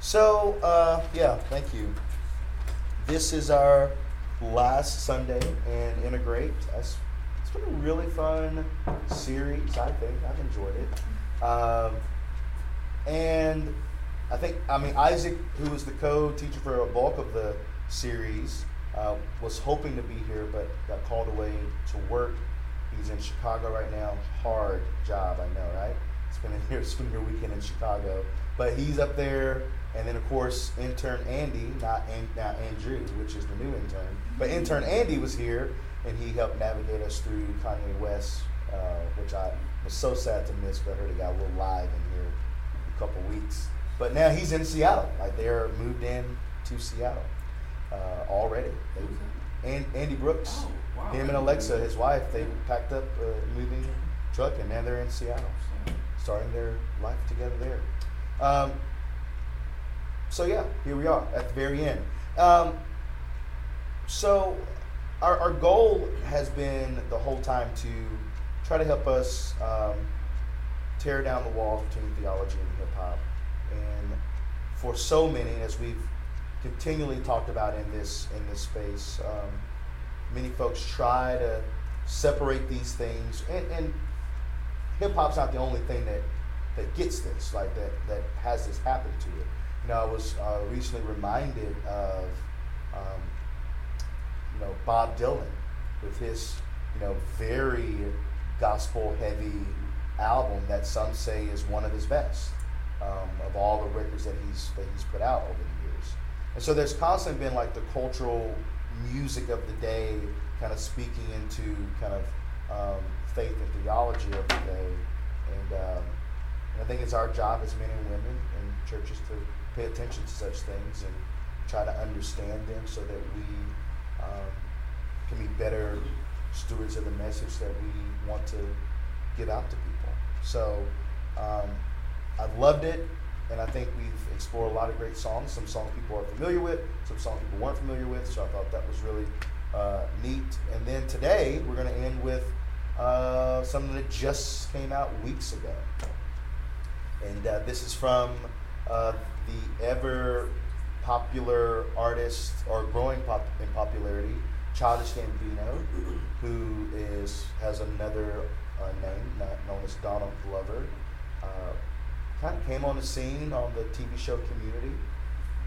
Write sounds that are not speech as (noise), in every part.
So, uh, yeah, thank you. This is our last Sunday in Integrate. It's been a really fun series, I think. I've enjoyed it. Um, and I think, I mean, Isaac, who was the co teacher for a bulk of the series, uh, was hoping to be here but got called away to work. He's in Chicago right now. Hard job, I know, right? Spending (laughs) your, spending your weekend in Chicago. But he's up there. And then, of course, intern Andy, not An- now Andrew, which is the new intern, but intern Andy was here and he helped navigate us through Kanye West, uh, which I was so sad to miss, but I heard he got a little live in here a couple weeks. But now he's in Seattle. Like they're moved in to Seattle uh, already. They, and Andy Brooks, Oh, wow. him and Alexa, his wife, they packed up a moving truck and now they're in Seattle, starting their life together there. Um, so yeah, here we are at the very end. Um, so our, our goal has been the whole time to try to help us um, tear down the walls between theology and hip hop. And for so many, as we've continually talked about in this in this space, um, many folks try to separate these things. And, and hip hop's not the only thing that that gets this, like that that has this happen to it. You know, I was uh, recently reminded of. Um, you know Bob Dylan with his you know very gospel heavy album that some say is one of his best um, of all the records that he's that he's put out over the years. And so there's constantly been like the cultural music of the day kind of speaking into kind of um, faith and theology of the day. And, um, and I think it's our job as men and women in churches to pay attention to such things and try to understand them so that we um, can be better stewards of the message that we want to give out to people. So um, I've loved it, and I think we've explored a lot of great songs. Some songs people are familiar with, some songs people weren't familiar with. So I thought that was really uh, neat. And then today we're going to end with uh, something that just came out weeks ago, and uh, this is from uh, the ever popular artist or growing pop in popularity, Childish Gambino, who is has another uh, name not known as Donald Glover. Uh, kind of came on the scene on the TV show Community,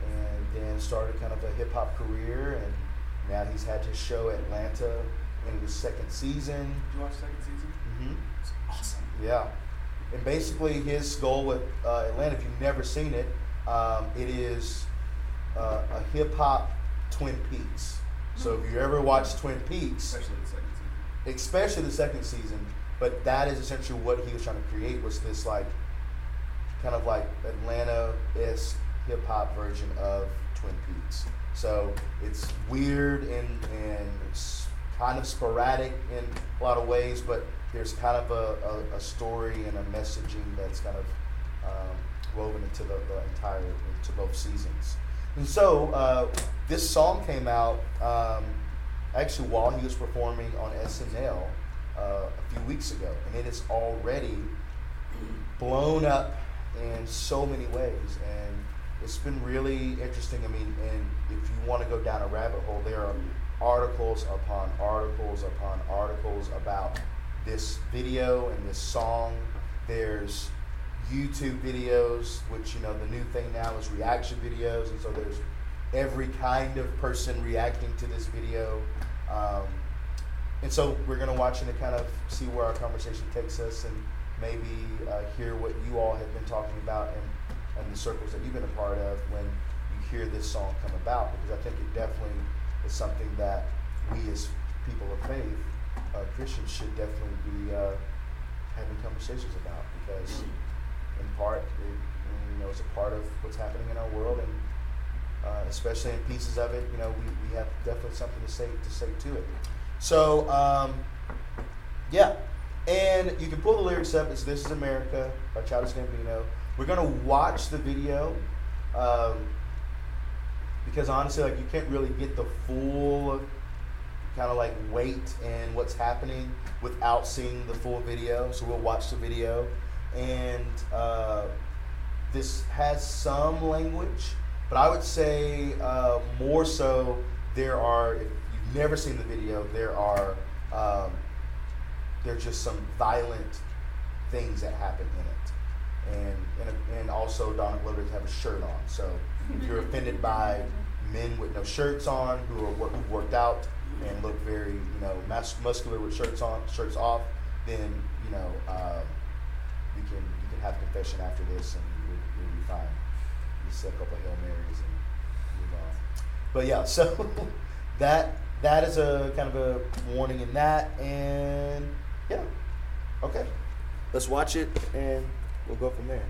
and then started kind of a hip hop career, and now he's had his show Atlanta in his second season. Did you watch the second season? Mm-hmm. It's awesome. yeah. And basically, his goal with uh, Atlanta, if you've never seen it, um, it is uh, a hip hop Twin Peaks. So if you ever watched Twin Peaks, Especially the second season. especially the second season, but that is essentially what he was trying to create was this like kind of like Atlanta esque hip hop version of Twin Peaks. So it's weird and and it's kind of sporadic in a lot of ways, but there's kind of a, a, a story and a messaging that's kind of um, woven into the, the entire into both seasons. And so uh, this song came out um, actually while he was performing on SNL uh, a few weeks ago, and it is already blown up in so many ways, and it's been really interesting. I mean, and if you want to go down a rabbit hole, there are articles upon articles upon articles about this video and this song. There's YouTube videos, which you know the new thing now is reaction videos, and so there's every kind of person reacting to this video. Um, and so we're to watch and kind of see where our conversation takes us and maybe uh, hear what you all have been talking about and, and the circles that you've been a part of when you hear this song come about because I think it definitely is something that we as people of faith, uh, Christians, should definitely be uh, having conversations about because in part, it, you know, it's a part of what's happening in our world and uh, especially in pieces of it, you know, we, we have definitely something to say to say to it. So, um, yeah, and you can pull the lyrics up. It's "This Is America" by Childish Gambino. We're gonna watch the video um, because honestly, like you can't really get the full kind of like weight and what's happening without seeing the full video. So we'll watch the video, and uh, this has some language, but I would say uh, more so there are. If you've never seen the video, there are um, there's just some violent things that happen in it, and and, and also Donald Glover have a shirt on. So if you're (laughs) offended by men with no shirts on who are who've worked out and look very you know mus- muscular with shirts on shirts off, then you know um, you can you can have confession after this and you'll, you'll be fine. You say a couple of hail marys and move on. But yeah, (laughs) so that that is a kind of a warning in that, and yeah, okay, let's watch it and we'll go from there.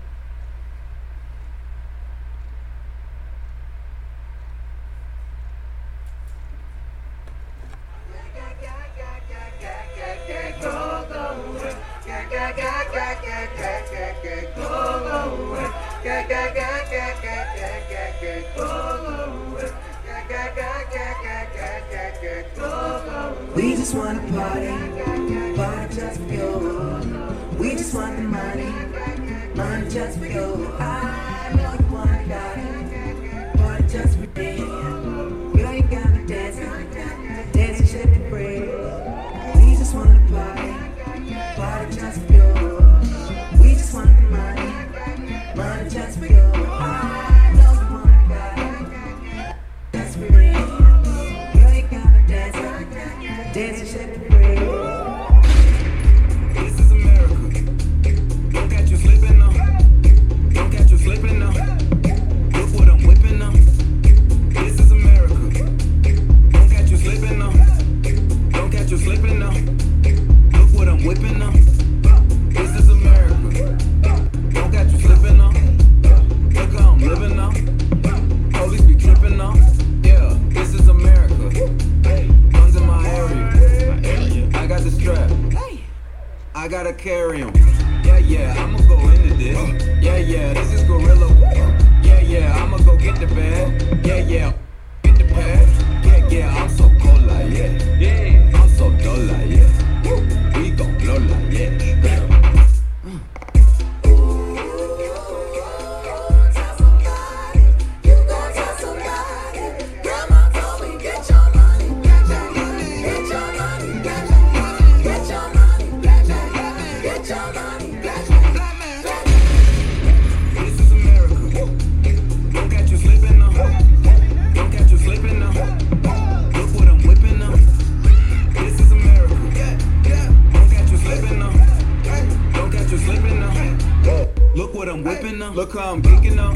Dancing, Look what I'm whipping now. Look how I'm geeking now.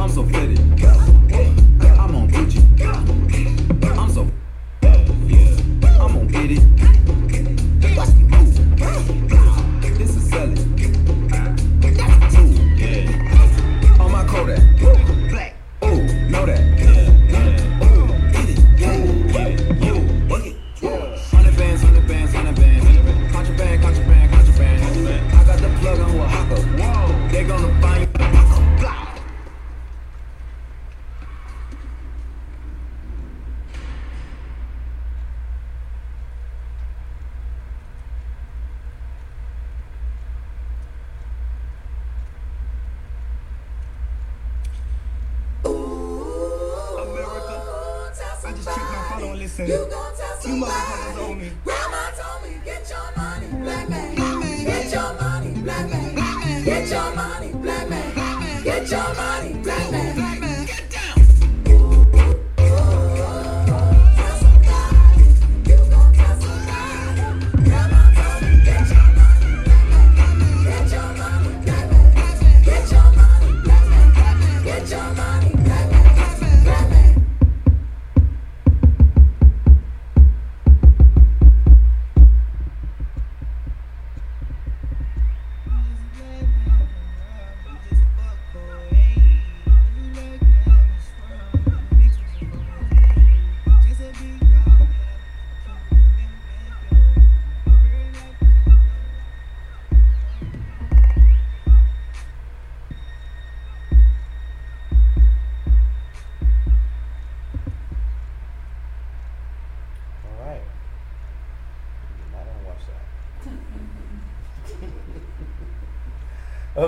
I'm so fitted. I'm on Gucci. I'm so yeah. I'm on get it.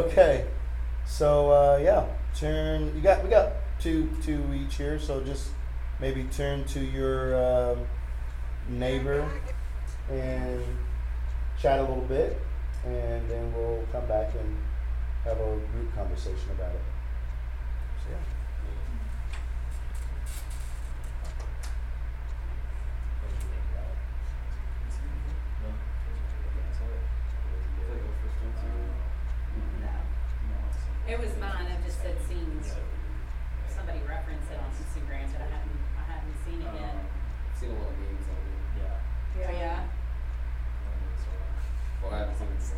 Okay. So uh, yeah, turn. You got we got two two each here. So just maybe turn to your um, neighbor and chat a little bit, and then we'll come back and have a group conversation about it. So yeah. It was mine, I just had seen somebody reference it on Instagram, but I hadn't, I hadn't seen it yet. Seen a lot of memes on it. Oh, yeah? Well, I haven't seen it. so-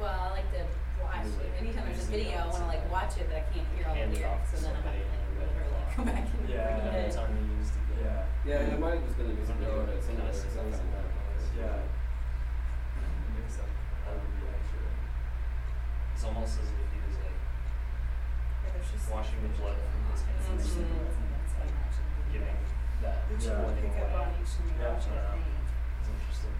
Well, I like to watch it, anytime there's a video, I wanna like watch it, but I can't hear all the Hand it off lyrics, to so then I have to somebody like and literally go back and read Yeah, it. it's on the used to get. Yeah. Yeah, it might have just been a music video, but some of Kinda the lyrics I similar. found out. Yeah. Mix up. That would be accurate. It's almost as if he was like washing the blood from his hands or something, giving that Did you pick up on each and every Yeah, watch I it, know. right? It's interesting.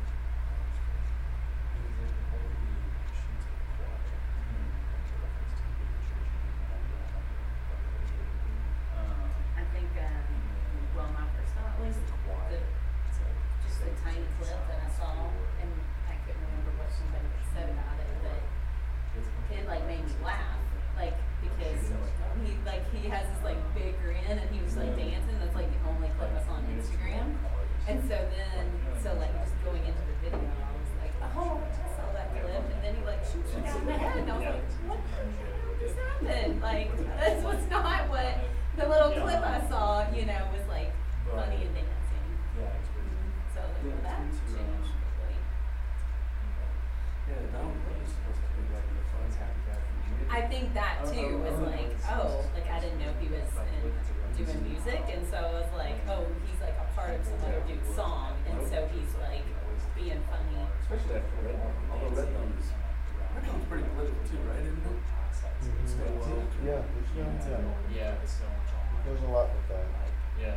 I think, um, well, my first thought was the, just the tiny clip that I saw, and I couldn't remember what somebody had said about it, but it like made me laugh, like, because he, like, he has this like big grin and he was like dancing, that's like the only clip I saw on Instagram. And so then, so like just going into the video, I was like, oh, I saw that clip, and then he like shoots me down the head, and I was like, what the hell just happened? Like, this was not what, the little clip I saw, you know, was like funny and dancing. So like, well, that changed quickly. Yeah, that one was supposed to be like the fun's happy guy from Judith. I think that too was like, oh, like I didn't know he was in, doing music, and so I was like, oh, he's like a part of some other dude's song, and so he's like being funny. Especially after Redbone. Although Redbone's, Red Dawn's pretty political too, right? Isn't it? Mm-hmm. Yeah, there's, yeah, yeah. Yeah.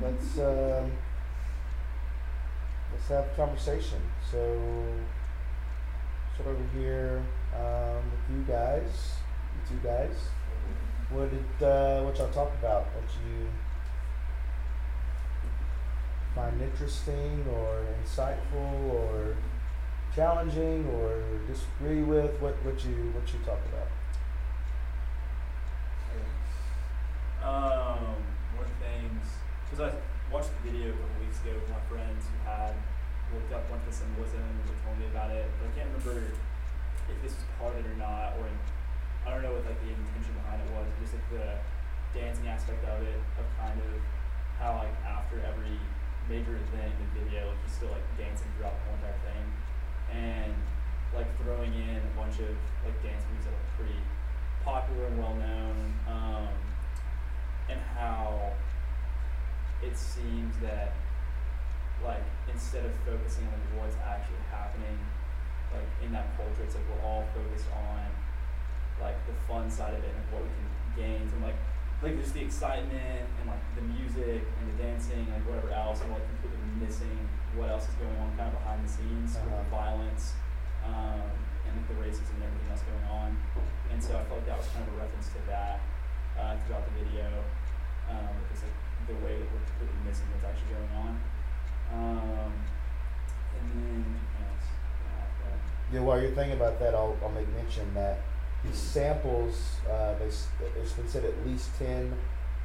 Let's um, let's have a conversation. So, start over here um, with you guys, you two guys. What did uh, what y'all talk about? What you find interesting or insightful or challenging or disagree with? What what you what you talk about? Um, one of the things, because I watched the video a couple weeks ago with my friends who had looked up one for symbolism or told me about it, but I can't remember if this was part of it or not, or in, I don't know what like the intention behind it was, just like the dancing aspect of it, of kind of how like after every major event in the video, like he's still like dancing throughout the whole entire thing, and like throwing in a bunch of like dance moves that are pretty popular and well known, um, and how it seems that like instead of focusing on what's actually happening like in that culture it's like we're all focused on like the fun side of it and what we can gain from like like just the excitement and like the music and the dancing and like whatever else and like completely missing what else is going on kind of behind the scenes with the Uh-huh. violence um, and like the racism and everything else going on and so I felt like that was kind of a reference to that uh, throughout the video um, because like the way that we're completely missing what's actually going on um, and then else? Yeah, Yeah, while you're thinking about that, I'll, I'll make mention that these samples, uh, they, it's been said at least 10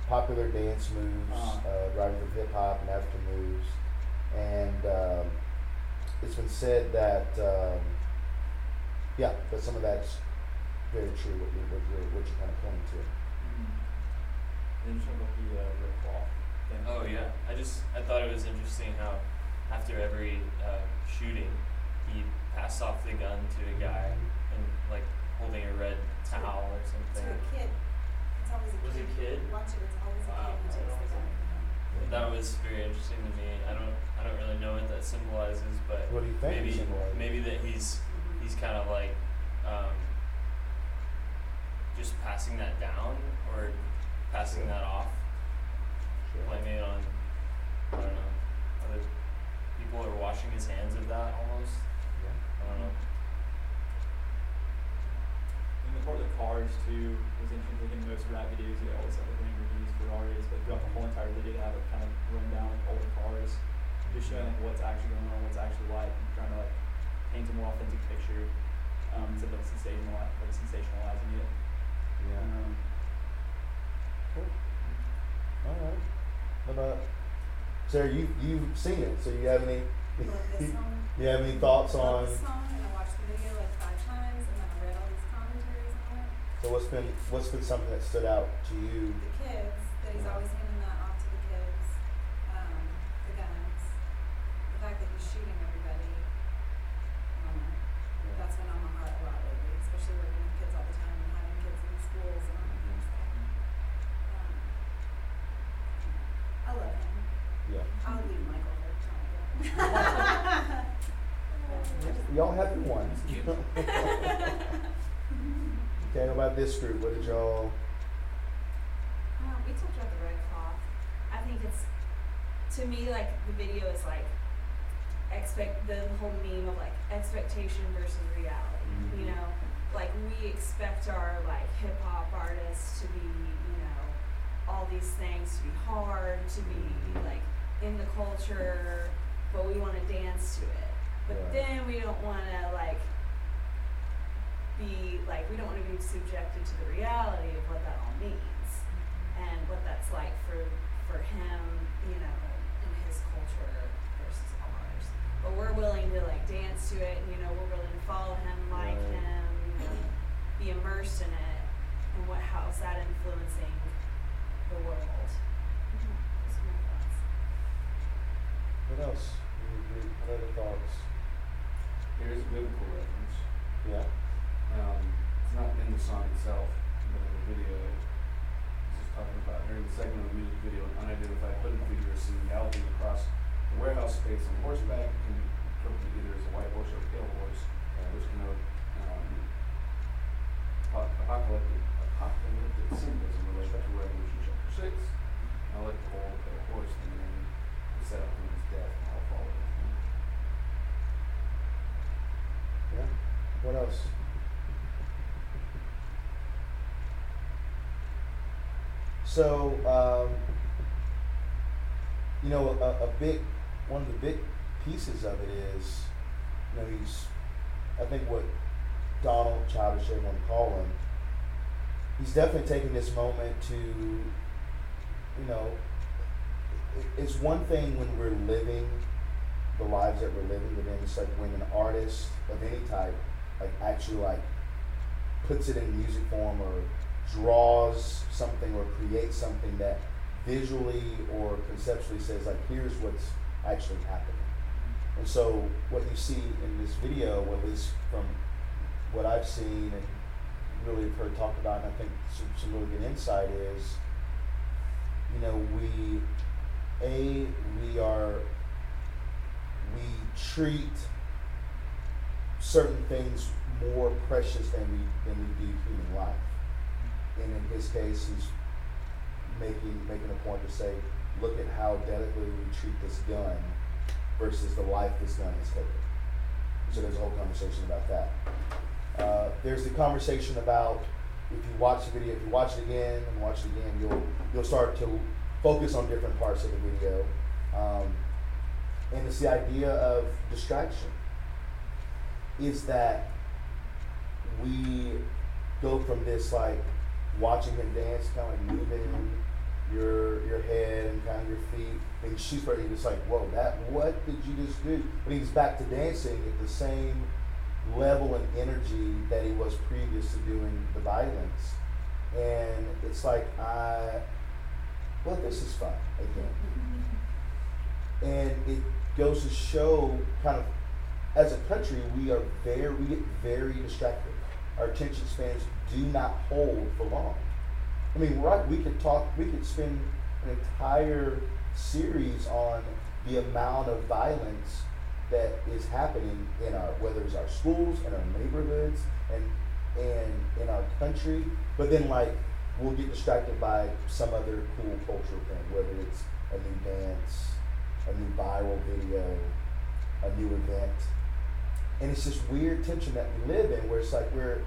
popular dance moves, Uh. uh, deriving from hip hop and African moves. And um, it's been said that, um, yeah, that some of that's very true, what you're, what you're, what you're kind of pointing to. Then you about the uh, Rick Cloth thing. Oh yeah, I just I thought it was interesting how after every uh, shooting, he passed off the gun to a guy and like holding a red towel or something. To something. a kid. It's always a kid. Was it a kid? Watch it, it's always a Wow. kid who takes the gun. That was very interesting to me. I don't I don't really know what that symbolizes, but What do you think maybe symbolizes? maybe that he's he's kind of like um, just passing that down or passing that off, Sure. blaming it on I don't know other people are washing his hands of that almost. I don't know. And the part of the cars too was interesting. Like in most rap videos, They always have like Lamborghinis, Ferraris, but throughout the whole entire video, they have it kind of run down like older cars, just showing like what's actually going on, what's actually like, and trying to like paint a more authentic picture um, instead of like sensationali- like sensationalizing it. Yeah. Um, Cool. All right. What about Sarah? You you've seen it, so you have any? (laughs) Song. You have any thoughts on? Song, and I watched the video like five times, and then I read all these commentaries on it. So what's been what's been something that stood out to you? The kids, that he's always handing that off to the kids, um, the guns, the fact that he's shooting everybody. I don't know. That's been on my heart a lot lately, especially working with kids all the time and having kids in schools and all that kind of stuff. Um, I love him. Yeah. I'll leave Michael there. Y'all have your ones. okay, how about this group? What did y'all? Um, we talked about the red cloth. I think it's to me like the video is like expect the whole meme of like expectation versus reality. You Mhm. know, like we expect our like hip hop artists to be, you know, all these things to be hard, to be like in the culture, but we want to dance to it. But Right. then we don't want to like be like we don't want to be subjected to the reality of what that all means and what that's like for for him, you know, in his culture versus ours. But we're willing to like dance to it, and, you know, we're willing to follow him, like Right. him, you know, be immersed in it, and what how's that influencing the world? Those are my thoughts. What else? You agree? What other thoughts? There is a biblical reference. Yeah. Um, it's not in the song itself, but in the video, it's just talking about during the segment of the music video, an unidentified hooded figure is seen galloping across the warehouse space on horseback. It can be interpreted either as a white horse or a pale horse, which connote um, apo- apocalyptic, apocalyptic symbolism related to Revelation chapter six. I like the whole pale horse thing and the setup of his death and how it followed. Yeah. What else? So, um, you know, a, a big one of the big pieces of it is, you know, he's, I think what Donald Childish, everyone call him, he's definitely taking this moment to, you know, it's one thing when we're living the lives that we're living, but then it's like when an artist of any type, like actually like puts it in music form or draws something or creates something that visually or conceptually says like here's what's actually happening. And so what you see in this video, at least from what I've seen and really have heard talked about, and I think some, some really good insight is, you know, we, A, we are, we treat certain things more precious than we, than we do human life. And in his case, he's making, making a point to say, look at how delicately we treat this gun versus the life this gun has taken. So there's a whole conversation about that. Uh, there's the conversation about if you watch the video, if you watch it again and watch it again, you'll you'll start to focus on different parts of the video. Um, and it's the idea of distraction. Is that we go from this like watching him dance, kind of like moving your your head and kind of your feet, and she's pretty just like, whoa, that what did you just do? But he's back to dancing at the same level and energy that he was previous to doing the violence. And it's like I well this is fun again. Mm-hmm. And it goes to show kind of as a country we are very we get very distracted. Our attention spans do not hold for long. I mean, right, we could talk, we could spend an entire series on the amount of violence that is happening in our, whether it's our schools, and our neighborhoods, and, and in our country. But then, like, we'll get distracted by some other cool cultural thing, whether it's a new dance, a new viral video, a new event. And it's this weird tension that we live in where it's like we're,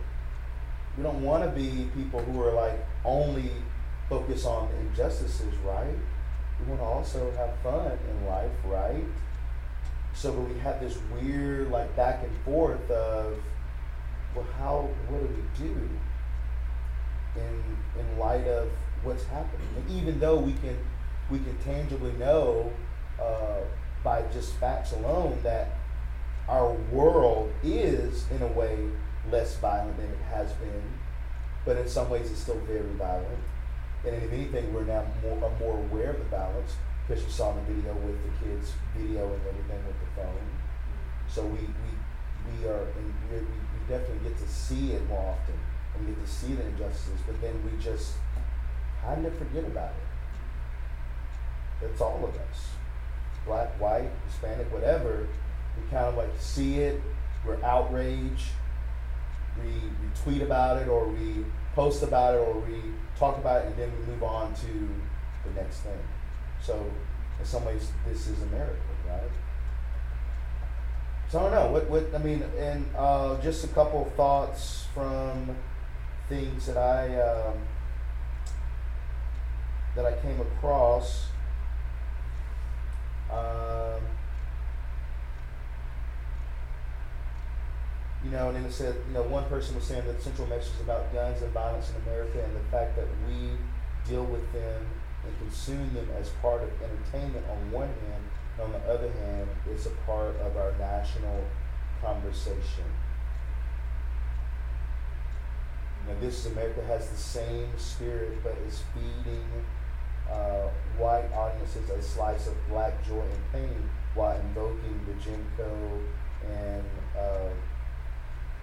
we don't want to be people who are like only focus on the injustices, right? We want to also have fun in life, right? So we have this weird like back and forth of, well, how what do we do in in light of what's happening? And even though we can we can tangibly know uh, by just facts alone that our world is in a way less violent than it has been, but in some ways it's still very violent. And if anything, we're now more, are more aware of the violence because you saw in the video with the kids videoing everything with the phone. So we, we, we are, in, we, we definitely get to see it more often and we get to see the injustices, but then we just kind of forget about it. It's all of us. Black, white, Hispanic, whatever. We kind of like see it, we're outraged, we, we tweet about it or we post about it or we talk about it and then we move on to the next thing. So in some ways this is America, right? So I don't know. What what I mean, and uh, just a couple of thoughts from things that I um, that I came across. Um, you know, and then it said, you know, one person was saying that the central message is about guns and violence in America and the fact that we deal with them and consume them as part of entertainment on one hand, and on the other hand, it's a part of our national conversation. Now, this is America has the same spirit, but is feeding uh, white audiences a slice of black joy and pain while invoking the Jim Crow and uh,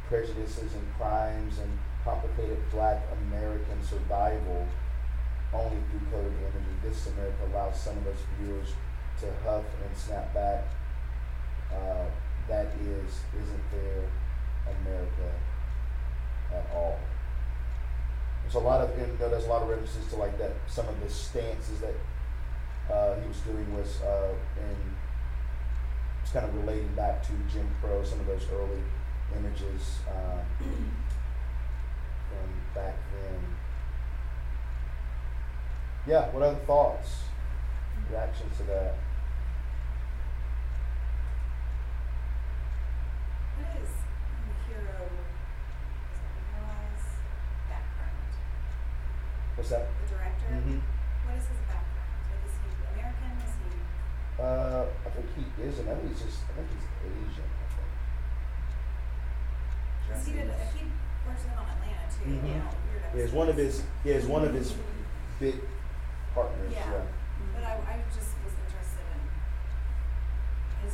prejudices and crimes and complicated black American survival only through coded imagery. This America allows some of us viewers to huff and snap back. Uh, that is, isn't there America at all? There's a lot of, you know, there's a lot of references to like that, some of the stances that uh, he was doing was, uh, and it's kind of relating back to Jim Crow, some of those early images uh, (clears throat) from back then. Yeah, what other thoughts, reactions to that? What is the Hiro background? What's that? The director. Mm-hmm. What is his background? Is he American? Is he? Uh, I think he is. I know he's just. I think he's Asian. Think. Cause he did. He works in on Atlanta too. Mhm. You know, weird Yeah, he's one of his. Yeah, he's one of his big partners. Yeah. Yeah. But I, I just was interested in his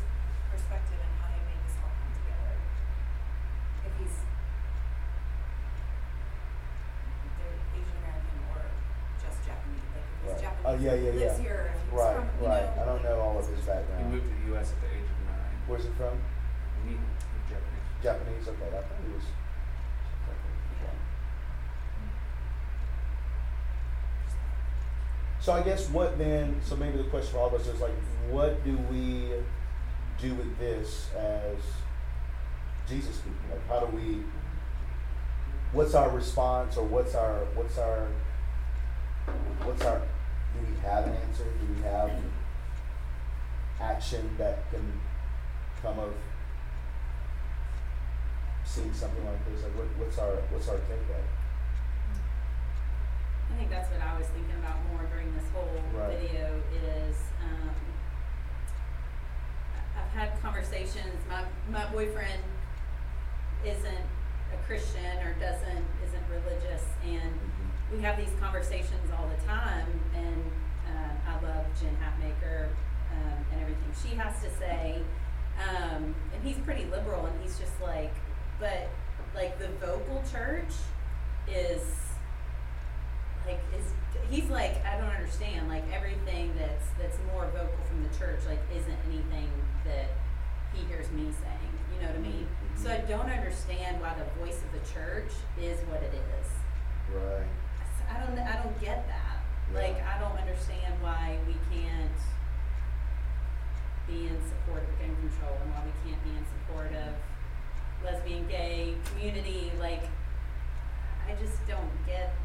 perspective and how they made this all come together. If he's they're Asian American or just Japanese, like if he's Right. Japanese, Oh, yeah, yeah, lives yeah. here, or if he's Right, from, you right. know. I don't know all of his He background. moved to the U.S. at the age of nine. Where's he from? He was Japanese. Japanese. Okay, I thought he was. Yeah. So I guess what then? So maybe the question for all of us is like, what do we do with this as Jesus people? Like, how do we? What's our response, or what's our what's our what's our? Do we have an answer? Do we have action that can come of seeing something like this? Like, what, what's our what's our take it? I think that's what I was thinking about more during this whole Right. video is, um, I've had conversations, my, my boyfriend isn't a Christian or doesn't, isn't religious and we have these conversations all the time and, uh, I love Jen Hatmaker, um, and everything she has to say. Um, and he's pretty liberal and he's just like, but like the vocal church is like is he's like I don't understand like everything that's that's more vocal from the church like isn't anything that he hears me saying you know what I mean? Mm-hmm. So I don't understand why the voice of the church is what it is. Right. I don't I don't get that. Like I don't understand why we can't be in support of gun control and why we can't be in support of lesbian gay community like I just don't get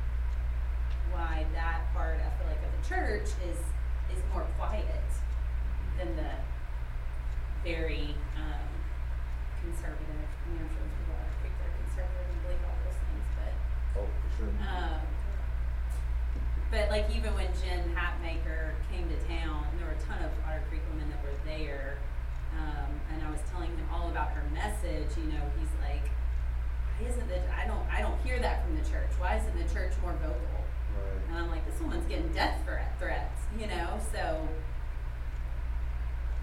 why that part I feel like of the church is is more quiet than the very um, conservative. I mean, I'm sure people are think they're conservative and believe all those things, but Oh, for sure. um, but like even when Jen Hatmaker came to town, and there were a ton of Otter Creek women that were there, um, and I was telling him all about her message. You know, he's like, "Why isn't the I don't I don't hear that from the church? Why isn't the church more vocal?" Right. And I'm like, "This woman's getting death threat threats," you know. So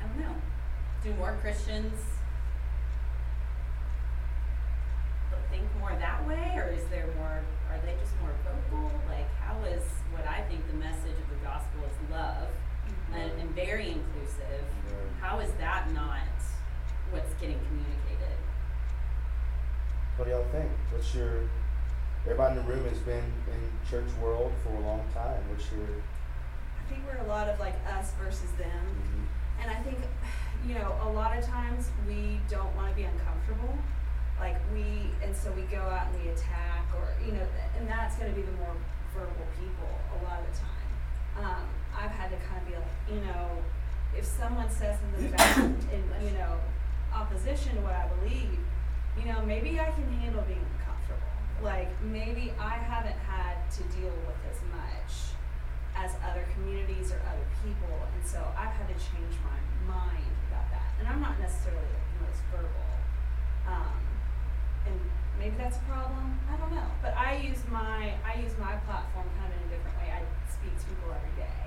I don't know. Do more Christians think more that way, or is there more? Are they just more vocal? Like, how is what I think the message of the gospel is love mm-hmm. and, and very inclusive? Right. How is that not what's getting communicated? What do y'all think? What's your everybody in the room has been in church world for a long time. What's your I think we're a lot of like us versus them. Mm-hmm. And I think, you know, a lot of times we don't want to be uncomfortable. Like we, and so we go out and we attack, or you know, and that's going to be the more verbal people a lot of the time. Um, I've had to kind of be like, you know, if someone says something (coughs) about in you know opposition to what I believe, you know, maybe I can handle being uncomfortable. Like maybe I haven't had to deal with as much as other communities or other people, and so I've had to change my mind. And I'm not necessarily the most verbal, um, and maybe that's a problem. I don't know, but I use my I use my platform kind of in a different way. I speak to people every day,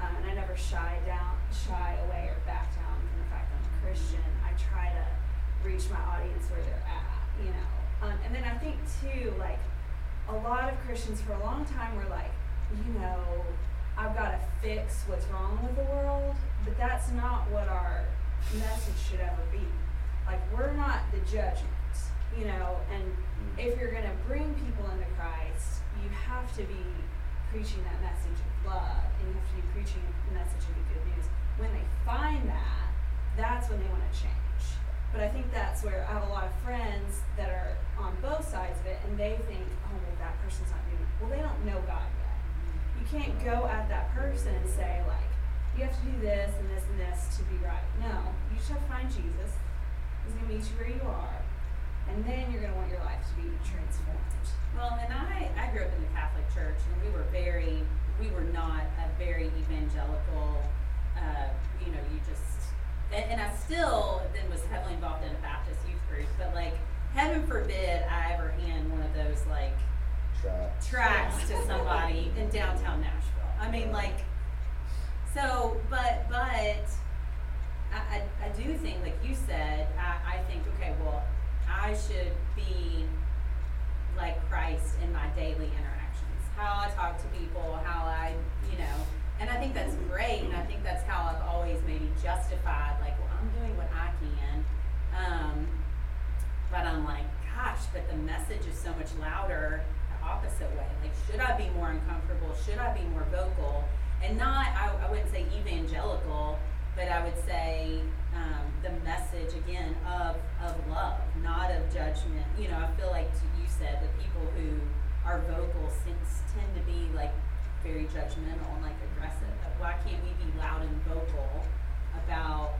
um, and I never shy down, shy away, or back down from the fact that I'm a Christian. I try to reach my audience where they're at, you know. Um, and then I think too, like a lot of Christians for a long time were like, you know, I've got to fix what's wrong with the world, but that's not what our message should ever be. Like, we're not the judgment, you know, and mm. if you're going to bring people into Christ, you have to be preaching that message of love, and you have to be preaching the message of the good news. When they find that, that's when they want to change. But I think that's where I have a lot of friends that are on both sides of it, and they think, oh, well, that person's not doing it. Well, they don't know God yet. You can't go at that person and say, like, you have to do this and this and this to be right. No, you just have to find Jesus. He's going to meet you where you are. And then you're gonna want your life to be transformed. Well, and I, I grew up in the Catholic Church, and we were very, we were not a very evangelical, uh, you know, you just, and, and I still then was heavily involved in a Baptist youth group, but like, heaven forbid I ever hand one of those like Try. tracts to somebody in downtown Nashville. I mean, like, so, but, but, I, I, I do think, like you said, I, I think, okay, well, I should be like Christ in my daily interactions. How I talk to people, how I, you know, and I think that's great, and I think that's how I've always maybe justified, like, well, I'm doing what I can. Um, but I'm like, gosh, but the message is so much louder the opposite way. Like, should I be more uncomfortable? Should I be more vocal? And not, I, I wouldn't say evangelical, but I would say um, the message again of of love, not of judgment. You know, I feel like you said the people who are vocal seems, tend to be like very judgmental and like aggressive. But why can't we be loud and vocal about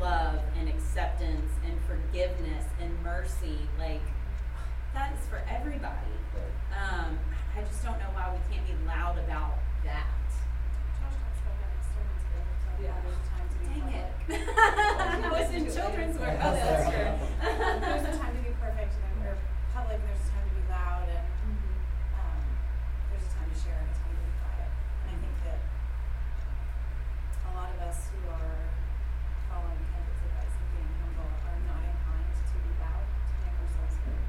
love and acceptance and forgiveness and mercy? Like that is for everybody. Um, I just don't know why we can't be loud about that. Josh talks about that in sermons, but it's like, Yeah. time to be Dang it. I was in children's work. Oh, that's true. (laughs) There's a time to be perfect and then, or public, and there's a time to be loud, and, um, there's a time to share and a time to be quiet. And I think that a lot of us who are following Kendrick's advice of being humble are not inclined to be loud, to make ourselves heard.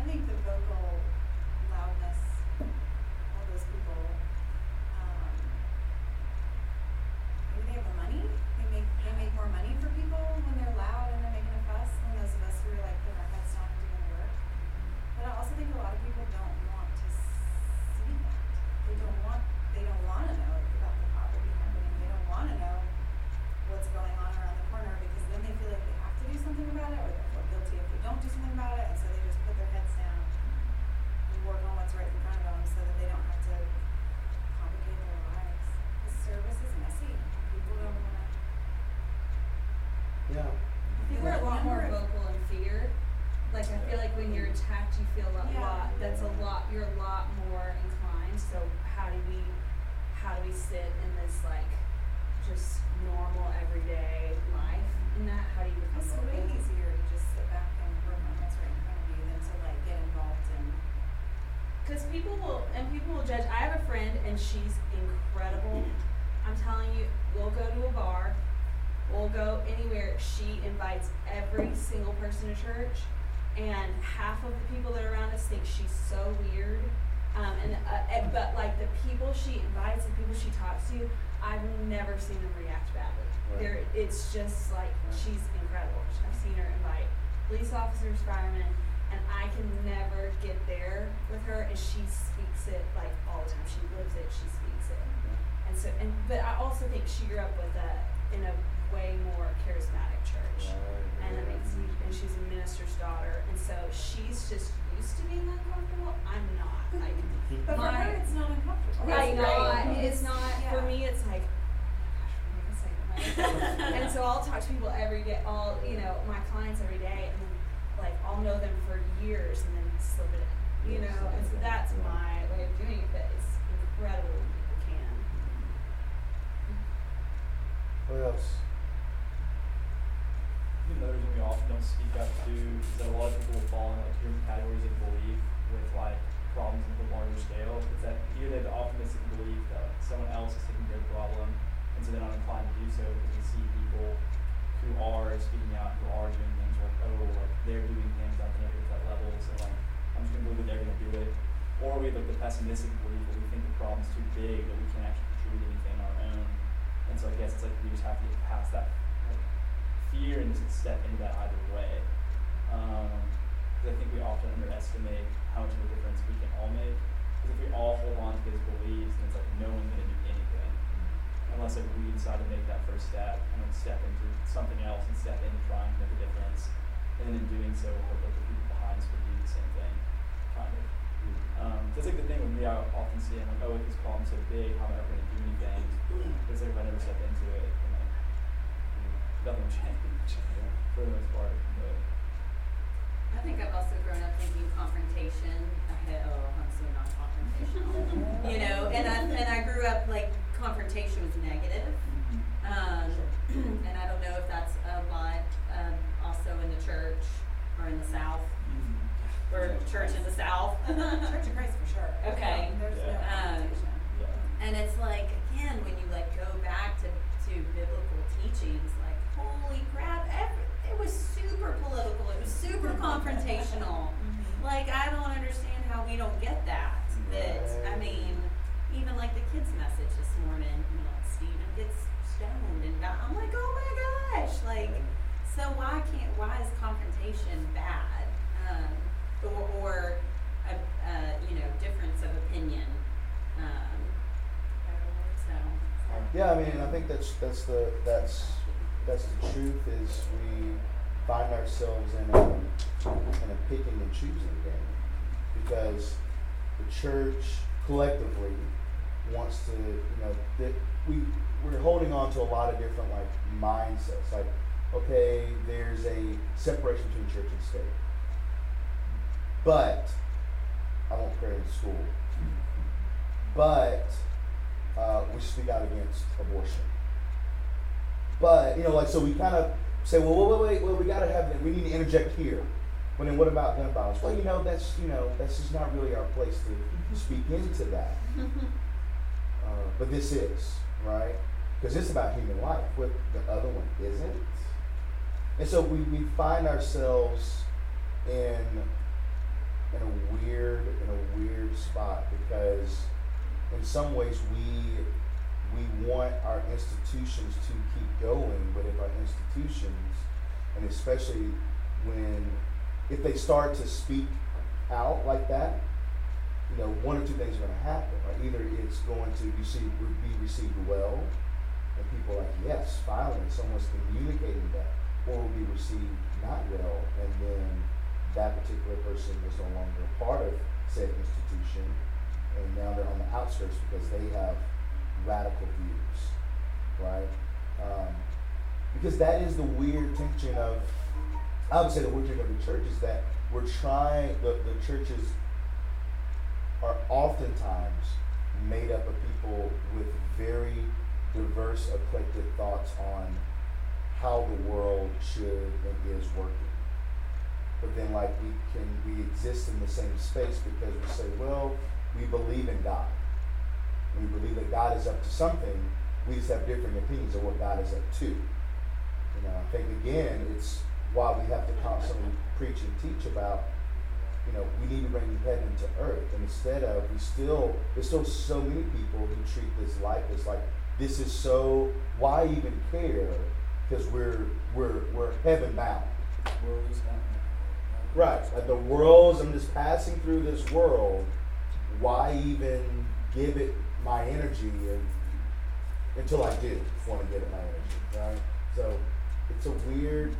I think the vocal loudness of those people, um, maybe they have the money. They make they make more money for people when they're loud and they're making a fuss than those of us who are like putting our heads down and doing the work. But I also think a lot of people don't want to see that. They don't want they don't want to know about the poverty happening. They don't want to know what's going on around the corner because then they feel like they have to do something about it or they feel guilty if they don't do something about it and so they just put their heads down and work on what's right in front of them so that they don't have to complicate their lives. Because service is messy. People don't want to. Yeah. Think we're a lot more vocal in fear. Like I feel like when you're attacked, you feel a Yeah. lot. That's a lot. You're a lot more inclined. So how do we, how do we sit in this like, just normal everyday life in that? How do you become It's vocal? way easier to just sit back and on what's right in front of you than to like get involved in. Because people will, and people will judge. I have a friend, and she's incredible. I'm telling you, we'll go to a bar, we'll go anywhere. She invites every single person to church, and half of the people that are around us think she's so weird. Um, and, uh, and but like the people she invites and people she talks to, I've never seen them react badly. Right. They're, it's just like Right. she's incredible. I've seen her invite police officers, firemen, and I can never get there with her, and she speaks it like all the time. She lives it. She speaks it. And so, and but I also think she grew up with a in a way more charismatic church, Right, and it makes me. And she's a minister's daughter, and so she's just used to being uncomfortable. I'm not. Like, (laughs) But for My- her, it's not uncomfortable. right? Right. Not. It's not for me. It's like. oh gosh, we're making a and so I'll talk to people every day, all you know, my clients every day, and like I'll know them for years, and then slip it in, you know. And so that's my way of doing it. But it's incredible when people can. What else? Another reason we often don't speak up to is that a lot of people fall in like different categories of belief with like problems on a larger scale. It's that either they have the optimistic belief that someone else is taking care of the problem, and so they're not inclined to do so because they see people who are speaking out, who are doing things like, oh, like they're doing things, I can to that level, so like I'm just gonna believe that they're gonna do it. Or we have like the pessimistic belief that we think the problem's too big that we can't actually contribute anything on our own. And so I guess it's like we just have to get past that fear and just step into that either way. Um, 'cause I think we often underestimate how much of a difference we can all make. Because if we all hold on to those beliefs, then it's like no one's gonna do anything unless like we decide to make that first step and like step into something else and step into trying to make a difference. And then in doing so, we'll hope that the people behind us would do the same thing, kind of. Um, that's like the thing with me. I often see, I'm like, oh, this problem's so big, how am I ever gonna do anything? But it's like if I never step into it, then nothing will change for the most part. But I I think I've also grown up thinking confrontation. ahead- Oh, I'm so not confrontational. you know, and I and I grew up like confrontation was negative. Um, and I don't know if that's a lot um, also in the church or in the South or church in the South. Church of Christ for sure. Okay. There's no Um, competition. And it's like, again, when you like go back to, to biblical teachings, like, holy crap, every, it was super political, it was super (laughs) confrontational. Like, I don't understand how we don't get that. That, I mean, even like the kids' message this morning, you know, Stephen gets stoned and di- I'm like, oh my gosh, like, so why can't, why is confrontation bad? Um, or, or a, a, you know, difference of opinion. Um, so. Yeah, I mean, I think that's that's the that's that's the truth is we find ourselves in a in a picking and choosing game. Because the church collectively wants to you know that we we're holding on to a lot of different like mindsets. Like okay there's a separation between church and state. But I won't pray in school. But uh, we speak out against abortion. But you know, like so, we kind of say, well, wait, wait, wait, well, we got to have, we need to interject here. But then, what about gun violence? Well, you know, that's you know, that's just not really our place to speak into that. Uh, but this is right because it's about human life. What the other one isn't. And so we, we find ourselves in in a weird in a weird spot because in some ways we we want our institutions to keep going, but if our institutions, and especially when if they start to speak out like that, you know, one or two things are going to happen. Right? Either it's going to be, be received well, and people are like, yes, finally, someone's communicating that, or will be received not well, and then that particular person is no longer part of said institution, and now they're on the outskirts because they have radical views, right? Um, because that is the weird tension of, I would say the weird tension of the church is that we're trying, the, the churches are oftentimes made up of people with very diverse, eclectic thoughts on how the world should and is working. But then, like, we can, we exist in the same space because we say, well, we believe in God. We believe that God is up to something. We just have different opinions of what God is up to. You know, I think again, it's why we have to constantly preach and teach about, you know, we need to bring heaven to earth. And instead of, we still, there's still so many people who treat this life as like, this is so, why even care? Because we're, we're, we're heaven bound. World is. Right. Like the world's, I'm just passing through this world. Why even give it my energy and, until I do want to give it my energy, right? So it's a weird,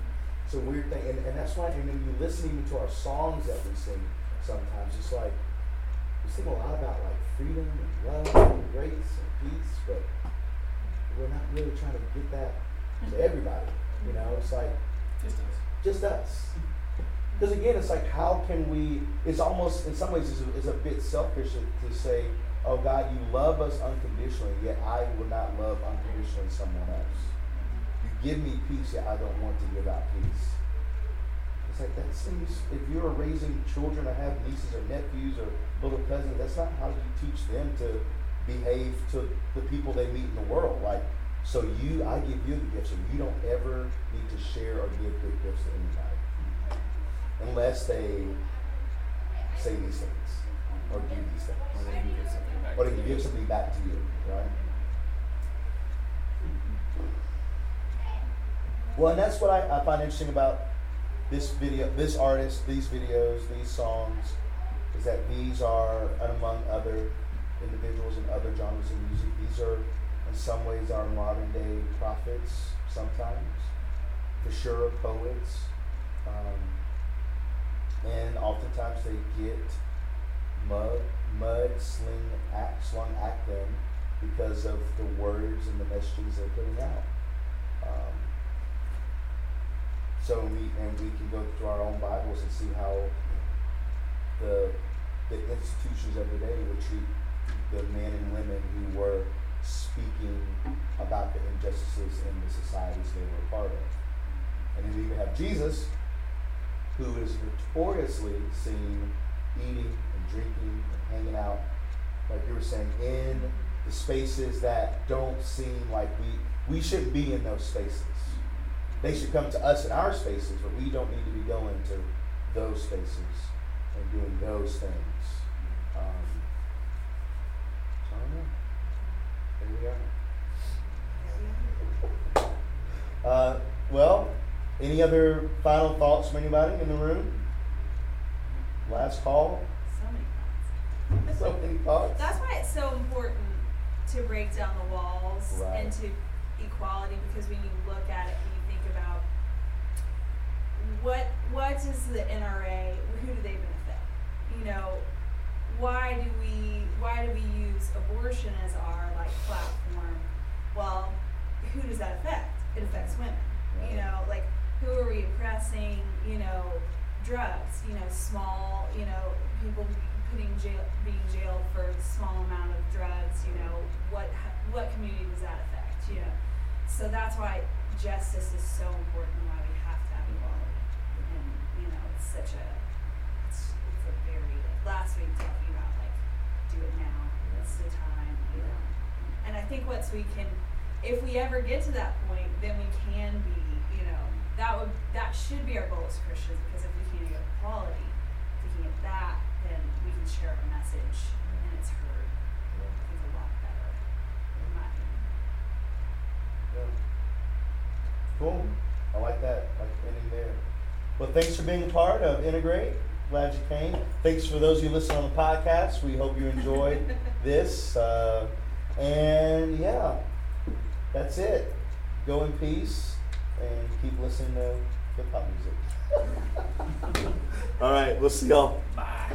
it's a weird thing, and, and that's why. And when you listen even to our songs that we sing, sometimes it's like we sing a lot about like freedom and love and grace and peace, but we're not really trying to get that to mm-hmm. everybody. You know, it's like Just us. just us. Because again, it's like, how can we? It's almost, in some ways, it's a, it's a bit selfish to, to say, "Oh God, you love us unconditionally, yet I will not love unconditionally someone else. You give me peace, yet I don't want to give out peace." It's like that seems. If you're raising children or have nieces or nephews or little cousins, that's not how you teach them to behave to the people they meet in the world. Like, so you, I give you the gift, so you don't ever need to share or give good gifts to anybody unless they say these things or these things. Or they can give something back. Or they to can you. give something back to you, right? Well, and that's what I, I find interesting about this video, this artist, these videos, these songs, is that these are, among other individuals and other genres of music, these are, in some ways, our modern day prophets, sometimes, for sure, poets. Um, and oftentimes they get mud, mud sling at, slung at them because of the words and the messages they're putting out. Um, so we and we can go through our own Bibles and see how the, the institutions of the day would treat the men and women who were speaking about the injustices in the societies they were a part of. And then we even have Jesus, who is notoriously seen eating drinking hanging out, like you were saying, in the spaces that don't seem like we we shouldn't be in those spaces. They should come to us in our spaces, but we don't need to be going to those spaces and doing those things. Um, so I don't know. Here we are. Uh, well, any other final thoughts from anybody in the room? Last call. So many thoughts. So many thoughts. That's why it's so important to break down the walls Right. and to equality because when you look at it and you think about what what is the NRA, who do they benefit? You know, why do we why do we use abortion as our like platform? Well, who does that affect? It affects women. You know, like who are we oppressing? You know, drugs. You know, small. You know, people putting jail being jailed for a small amount of drugs. You know, what what community does that affect? You know, so that's why justice is so important. Why we have to have equality. And you know, it's such a it's, it's a very like last week talking about like do it now. It's the time. You know, and I think once we can, if we ever get to that point, then we can be. You know, that would that should be our goal as Christians because if we can't get equality, can get that, then we can share our message and it's heard. I think a lot better, in my opinion. Yeah. Cool. I like that. Like ending there. Well, thanks for being a part of Integrate. Glad you came. Thanks for those of you listening on the podcast. We hope you enjoyed (laughs) this. Uh, and yeah, that's it. Go in peace and keep listening to Hip hop music. (laughs) All right, we'll see y'all. Bye.